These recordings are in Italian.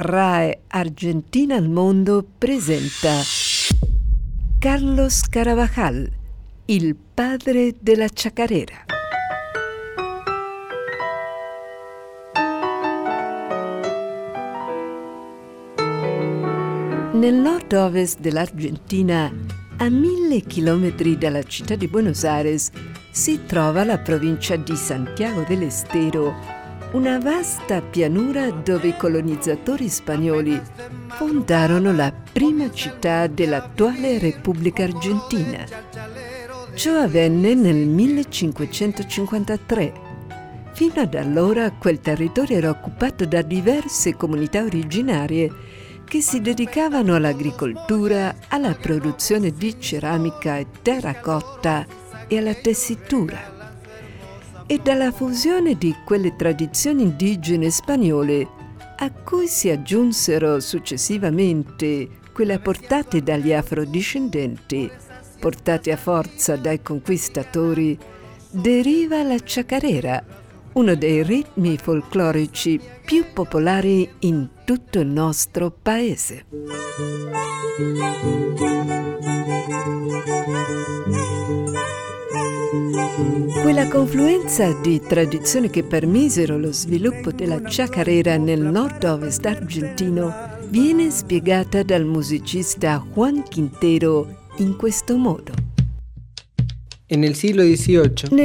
RAE Argentina al Mondo presenta Carlos Carabajal, il padre della chacarera. Nel nord-ovest dell'Argentina, a mille chilometri dalla città di Buenos Aires, si trova la provincia di Santiago del Estero una vasta pianura dove i colonizzatori spagnoli fondarono la prima città dell'attuale Repubblica Argentina. Ciò avvenne nel 1553. Fino ad allora quel territorio era occupato da diverse comunità originarie che si dedicavano all'agricoltura, alla produzione di ceramica e terracotta e alla tessitura e dalla fusione di quelle tradizioni indigene spagnole a cui si aggiunsero successivamente quelle apportate dagli afrodiscendenti, portate a forza dai conquistatori, deriva la chacarera, uno dei ritmi folclorici più popolari in tutto il nostro paese. Quella confluenza di tradizioni che permisero lo sviluppo della chacarera nel nord-ovest argentino viene spiegata dal musicista Juan Quintero in questo modo. Nel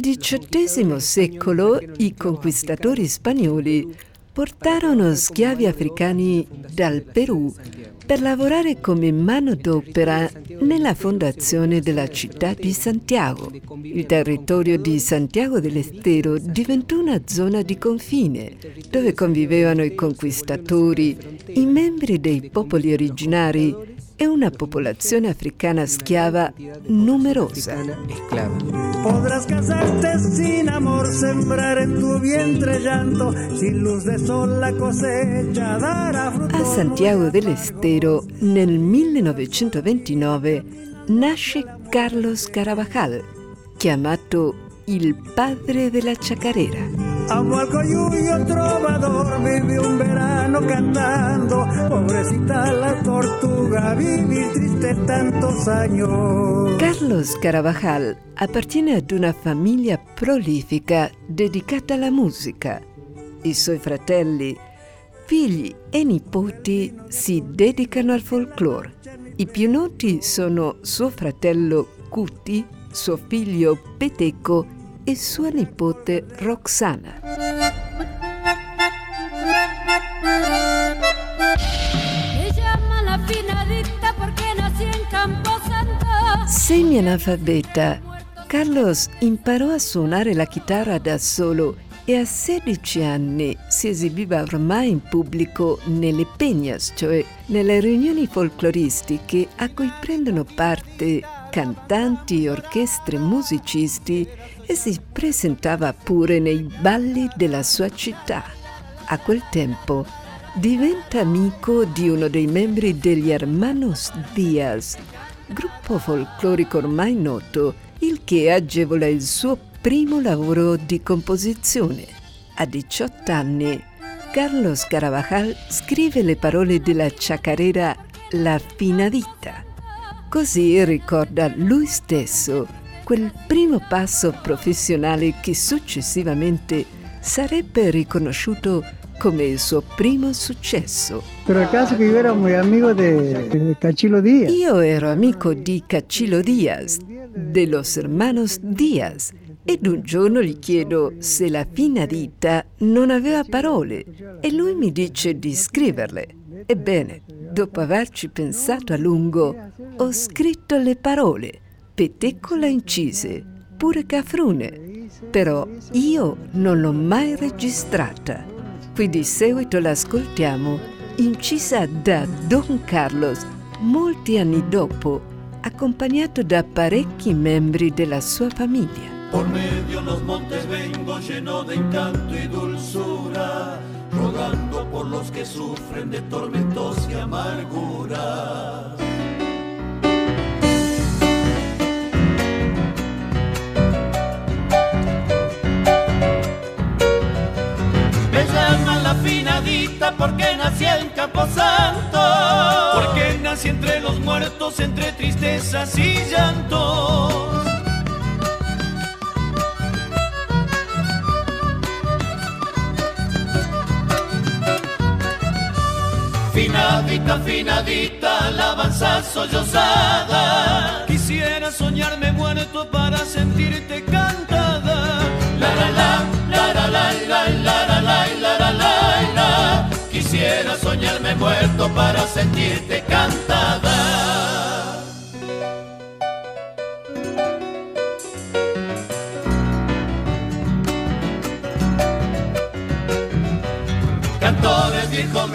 XVIII secolo i conquistatori spagnoli portarono schiavi africani dal Perù per lavorare come manodopera nella fondazione della città di Santiago. Il territorio di Santiago dell'Estero diventò una zona di confine dove convivevano i conquistatori, i membri dei popoli originari e una popolazione africana schiava numerosa. Podrás casarte sin amor, sembrar en tu vientre llanto, sin luz de sol la cosecha dará fruto. A Santiago del Estero, nel 1929, nasce Carlos Carabajal, chiamato il padre della chacarera. Amo al coyuyo trovador, vive un verano cantando. Pobrecita la tortuga, vivir triste tantos años. Carlos Carabajal appartiene ad una famiglia prolifica dedicata alla musica. I suoi fratelli, figli e nipoti si dedicano al folklore. I più noti sono suo fratello Cuti, suo figlio Peteco e sua nipote Roxana. Semi-analfabeta, Carlos imparò a suonare la chitarra da solo e a 16 anni si esibiva ormai in pubblico nelle peñas, cioè nelle riunioni folcloristiche a cui prendono parte cantanti, orchestre, musicisti e si presentava pure nei balli della sua città. A quel tempo diventa amico di uno dei membri degli Hermanos Diaz, gruppo folclorico ormai noto, il che agevola il suo primo lavoro di composizione. A 18 anni, Carlos Carabajal scrive le parole della chacarera La fina vita Così ricorda lui stesso quel primo passo professionale che successivamente sarebbe riconosciuto come il suo primo successo. Pero el caso que yo era muy amigo de, Cachilo Díaz. Io ero amico di Cachilo Díaz, de los hermanos Díaz, ed un giorno gli chiedo se la fina dita non aveva parole e lui mi dice di scriverle. Ebbene, dopo averci pensato a lungo, ho scritto le parole, Peteccola incise, pure Cafrune, però io non l'ho mai registrata. Qui di seguito l'ascoltiamo, incisa da Don Carlos molti anni dopo, accompagnato da parecchi membri della sua famiglia. Por medio los montes vengo lleno de encanto y dulzura, rogando por los que sufren de tormentos y amargura. porque nací en Camposanto. Porque nací entre los muertos, entre tristezas y llantos. Finadita, finadita, alabanza sollozada. Quisiera soñarme muerto para sentirte cantada. La la la, la la la, la la la la la la la. Quisiera soñarme muerto para sentirte cantada.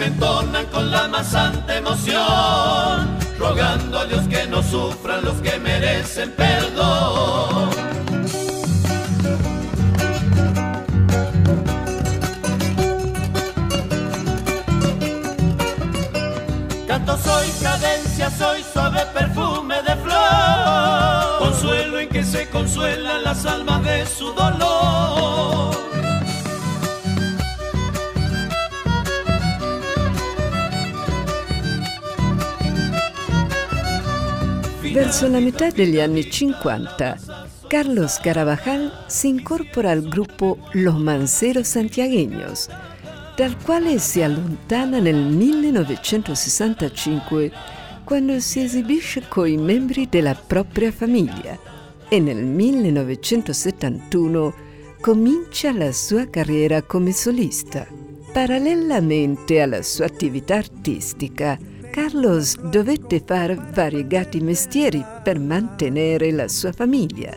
Me entonan con la más santa emoción, rogando a Dios que no sufran los que merecen perdón. Canto soy cadencia, soy suave perfume de flor, consuelo en que se consuelan las almas de su dolor. Verso la metà degli anni 50, Carlos Carabajal si incorpora al gruppo Los Manceros Santiagueños, dal quale si allontana nel 1965 quando si esibisce coi membri della propria famiglia e nel 1971 comincia la sua carriera come solista. Parallelamente alla sua attività artistica, Carlos dovette fare variegati mestieri per mantenere la sua famiglia.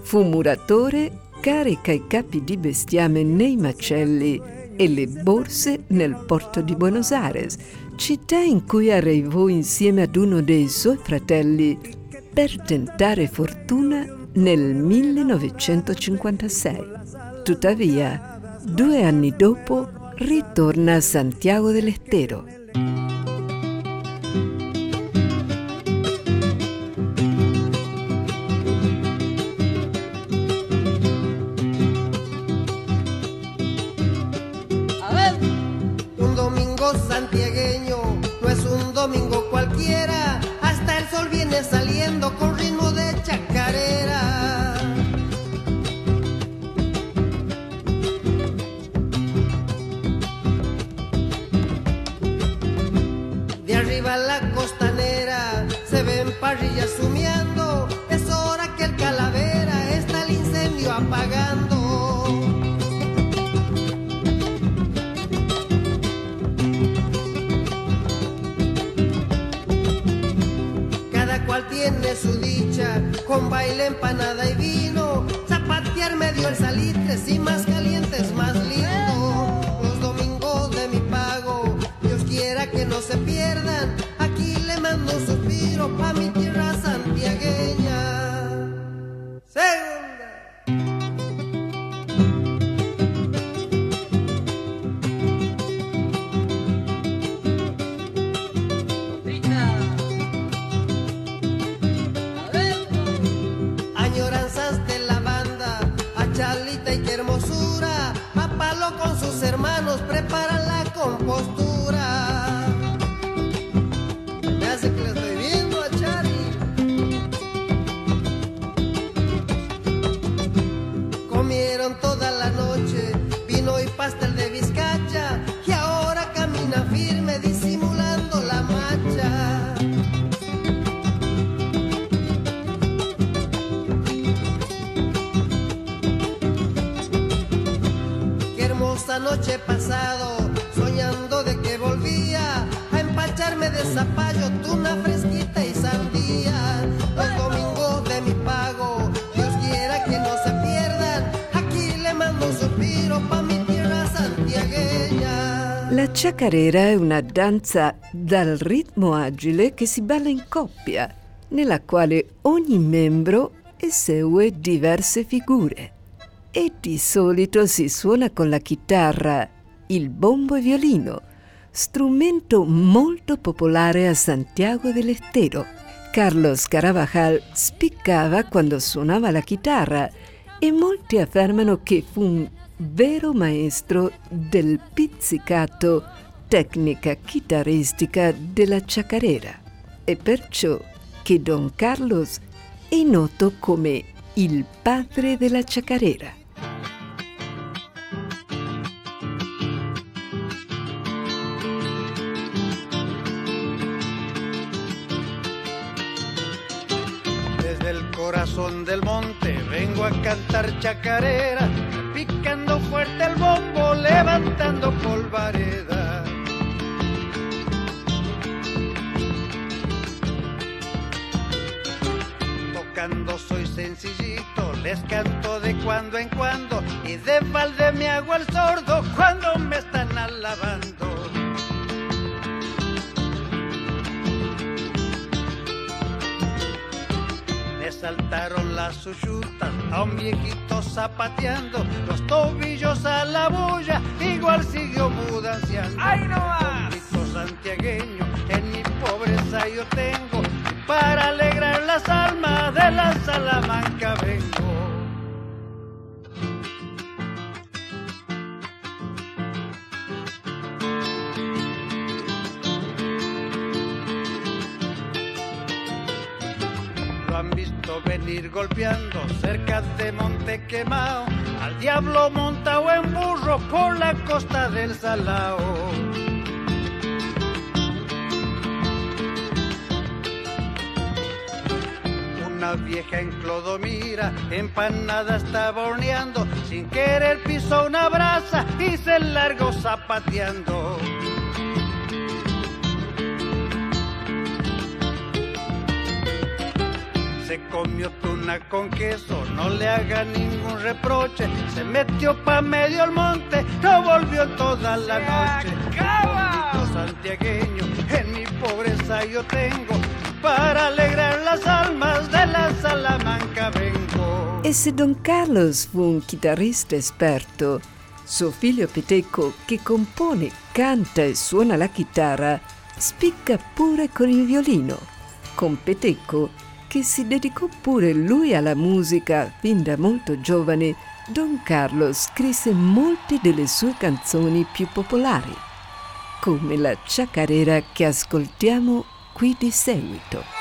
Fu muratore, carica i capi di bestiame nei macelli e le borse nel porto di Buenos Aires, città in cui arrivò insieme ad uno dei suoi fratelli per tentare fortuna nel 1956. Tuttavia, due anni dopo, ritorna a Santiago del Estero. santiagueños. Con baile, empanada y vino. Zapatear medio el salitre, si más caliente La chacarera è una danza dal ritmo agile che si balla in coppia, nella quale ogni membro esegue diverse figure. E di solito si suona con la chitarra, il bombo e violino, strumento molto popolare a Santiago del Estero. Carlos Carabajal spiccava quando suonava la chitarra e molti affermano che fu un vero maestro del pizzicato tecnica chitarristica della chacarera. È perciò che Don Carlos è noto come il padre della chacarera. Desde el corazón del monte vengo a cantar chacarera, picando fuerte el bombo, levantando polvareda. Soy sencillito, les canto de cuando en cuando y de balde me hago el sordo cuando me están alabando. Me saltaron las uyutas a un viejito zapateando, los tobillos a la bulla, igual siguió mudanciando. ¡Ay, no más! santiagueño, en mi pobreza yo tengo, para alegrar las almas de la Salamanca vengo. Lo han visto venir golpeando cerca de Monte Quemao, al diablo montado en burro por la costa del Salao. Una vieja en Clodomira, empanada estaba horneando, sin querer pisó una brasa y se largó zapateando. Se comió tuna con queso, no le haga ningún reproche. Se metió pa' medio el monte, no volvió toda la noche. Santiagueño, en mi pobreza yo tengo, para alegrar las almas de la Salamanca vengo. E se Don Carlos fu un chitarrista esperto, suo figlio Peteco, che compone, canta e suona la chitarra, spicca pure con il violino. Con Peteco, che si dedicò pure lui alla musica fin da molto giovane, Don Carlo scrisse molte delle sue canzoni più popolari, come la chacarera che ascoltiamo qui di seguito.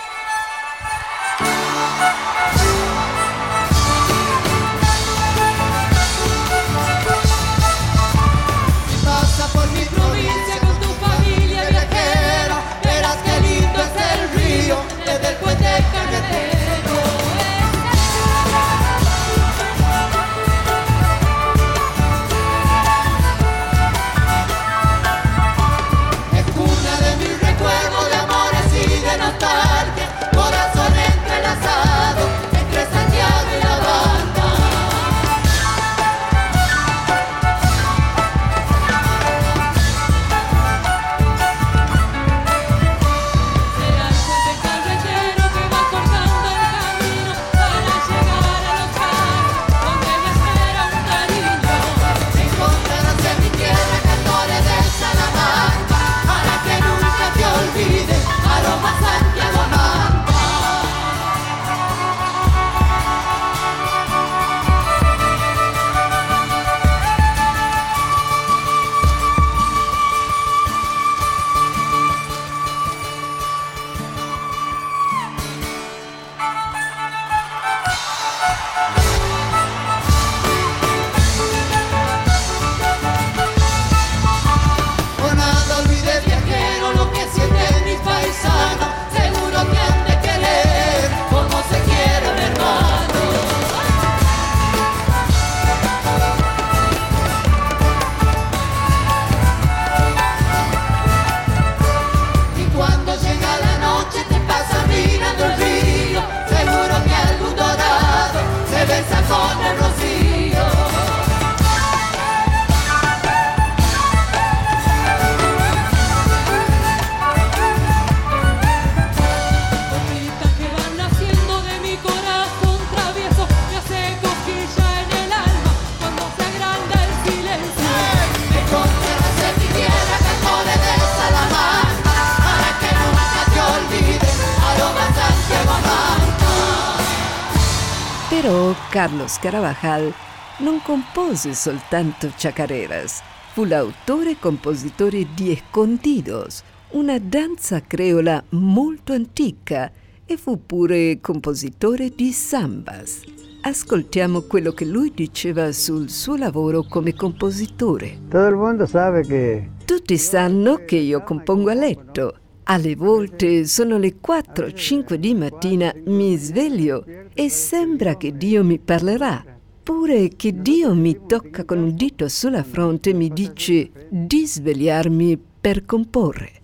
Carlos Carabajal non compose soltanto chacareras. fu l'autore e compositore di Escondidos, una danza creola molto antica e fu pure compositore di sambas. Ascoltiamo quello che lui diceva sul suo lavoro come compositore. Todo el mundo sabe que Tutti sanno che io compongo a letto. Alle volte sono le 4-5 di mattina, mi sveglio e sembra che Dio mi parlerà. Pure che Dio mi tocca con un dito sulla fronte e mi dice di svegliarmi per comporre.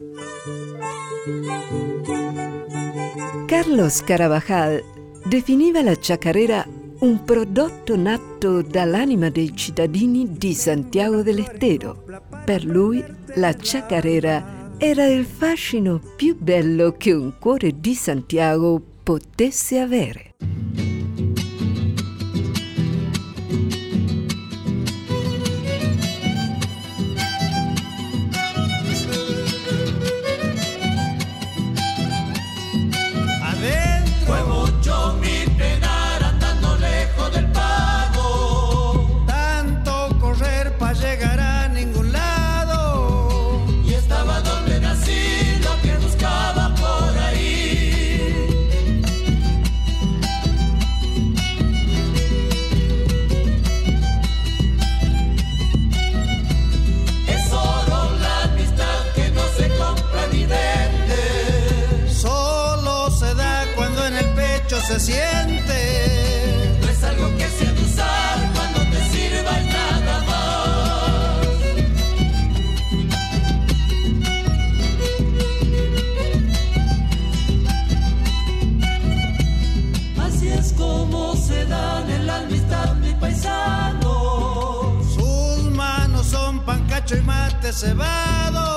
Carlos Carabajal definiva la chacarera un prodotto nato dall'anima dei cittadini di Santiago del Estero. Per lui la chacarera era il fascino più bello che un cuore di Santiago potesse avere. lado.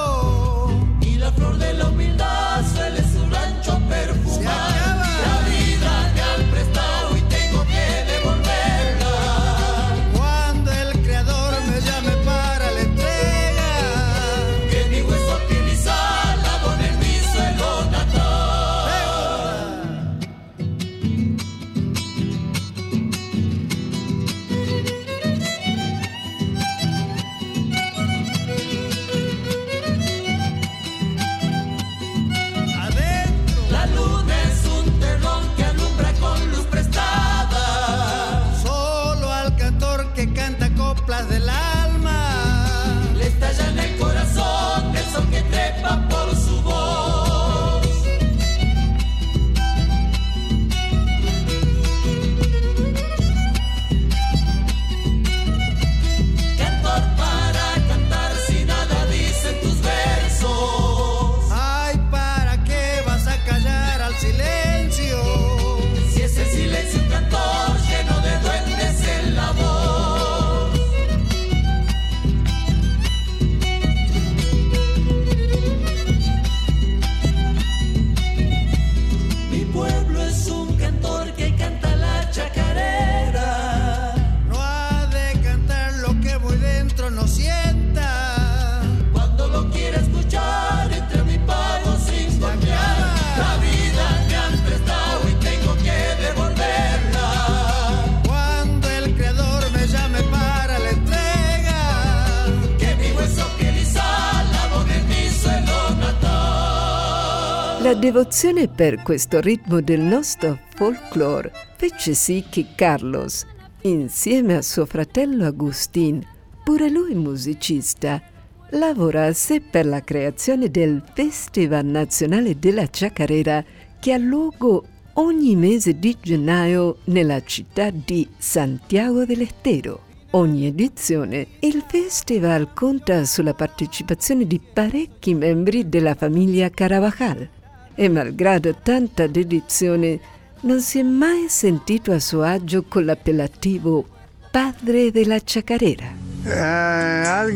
Devozione per questo ritmo del nostro folklore fece sì che Carlos, insieme a suo fratello Agustin, pure lui musicista, lavorasse per la creazione del Festival Nazionale della Chacarera che ha luogo ogni mese di gennaio nella città di Santiago del Estero. Ogni edizione il festival conta sulla partecipazione di parecchi membri della famiglia Carabajal e malgrado tanta dedizione non si è mai sentito a suo agio con l'appellativo padre della chacarera. Eh,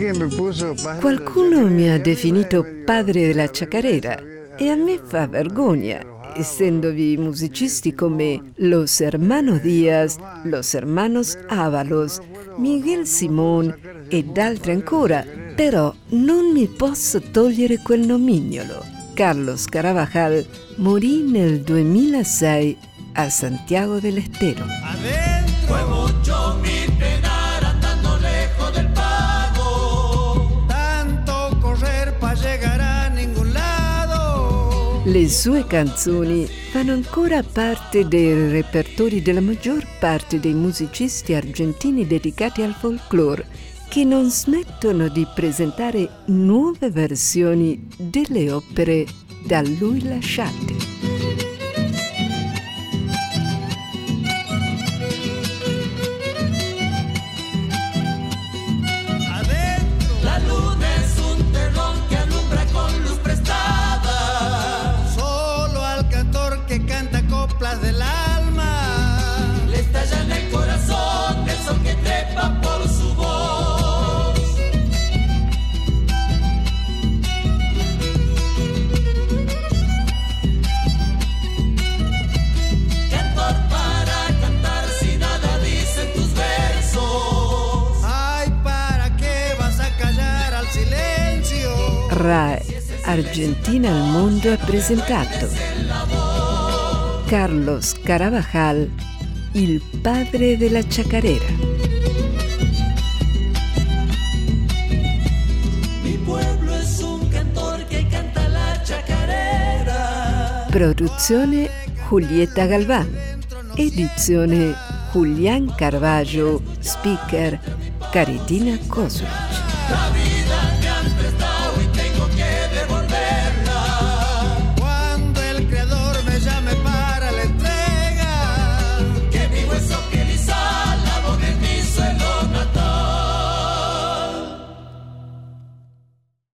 Qualcuno mi ha definito padre della la chacarera e a me fa vergogna, essendovi musicisti come Los Hermanos Díaz, Los Hermanos Ábalos, Miguel Simón ed altri ancora, però non mi posso togliere quel nomignolo. Carlos Carabajal morì nel 2006 a Santiago del Estero. Adentro he mucho mi penar andando lejos del pago. Tanto correr para llegar a ningún lado. Le sue canzoni fanno ancora parte dei repertori della maggior parte dei musicisti argentini dedicati al folklore che non smettono di presentare nuove versioni delle opere da lui lasciate. Argentina al mondo ha presentato Carlos Carabajal, il padre della chacarera. Mi pueblo es un cantor que canta la chacarera. Produzione Julieta Galván. Edizione Julián Carvalho, speaker Caritina vida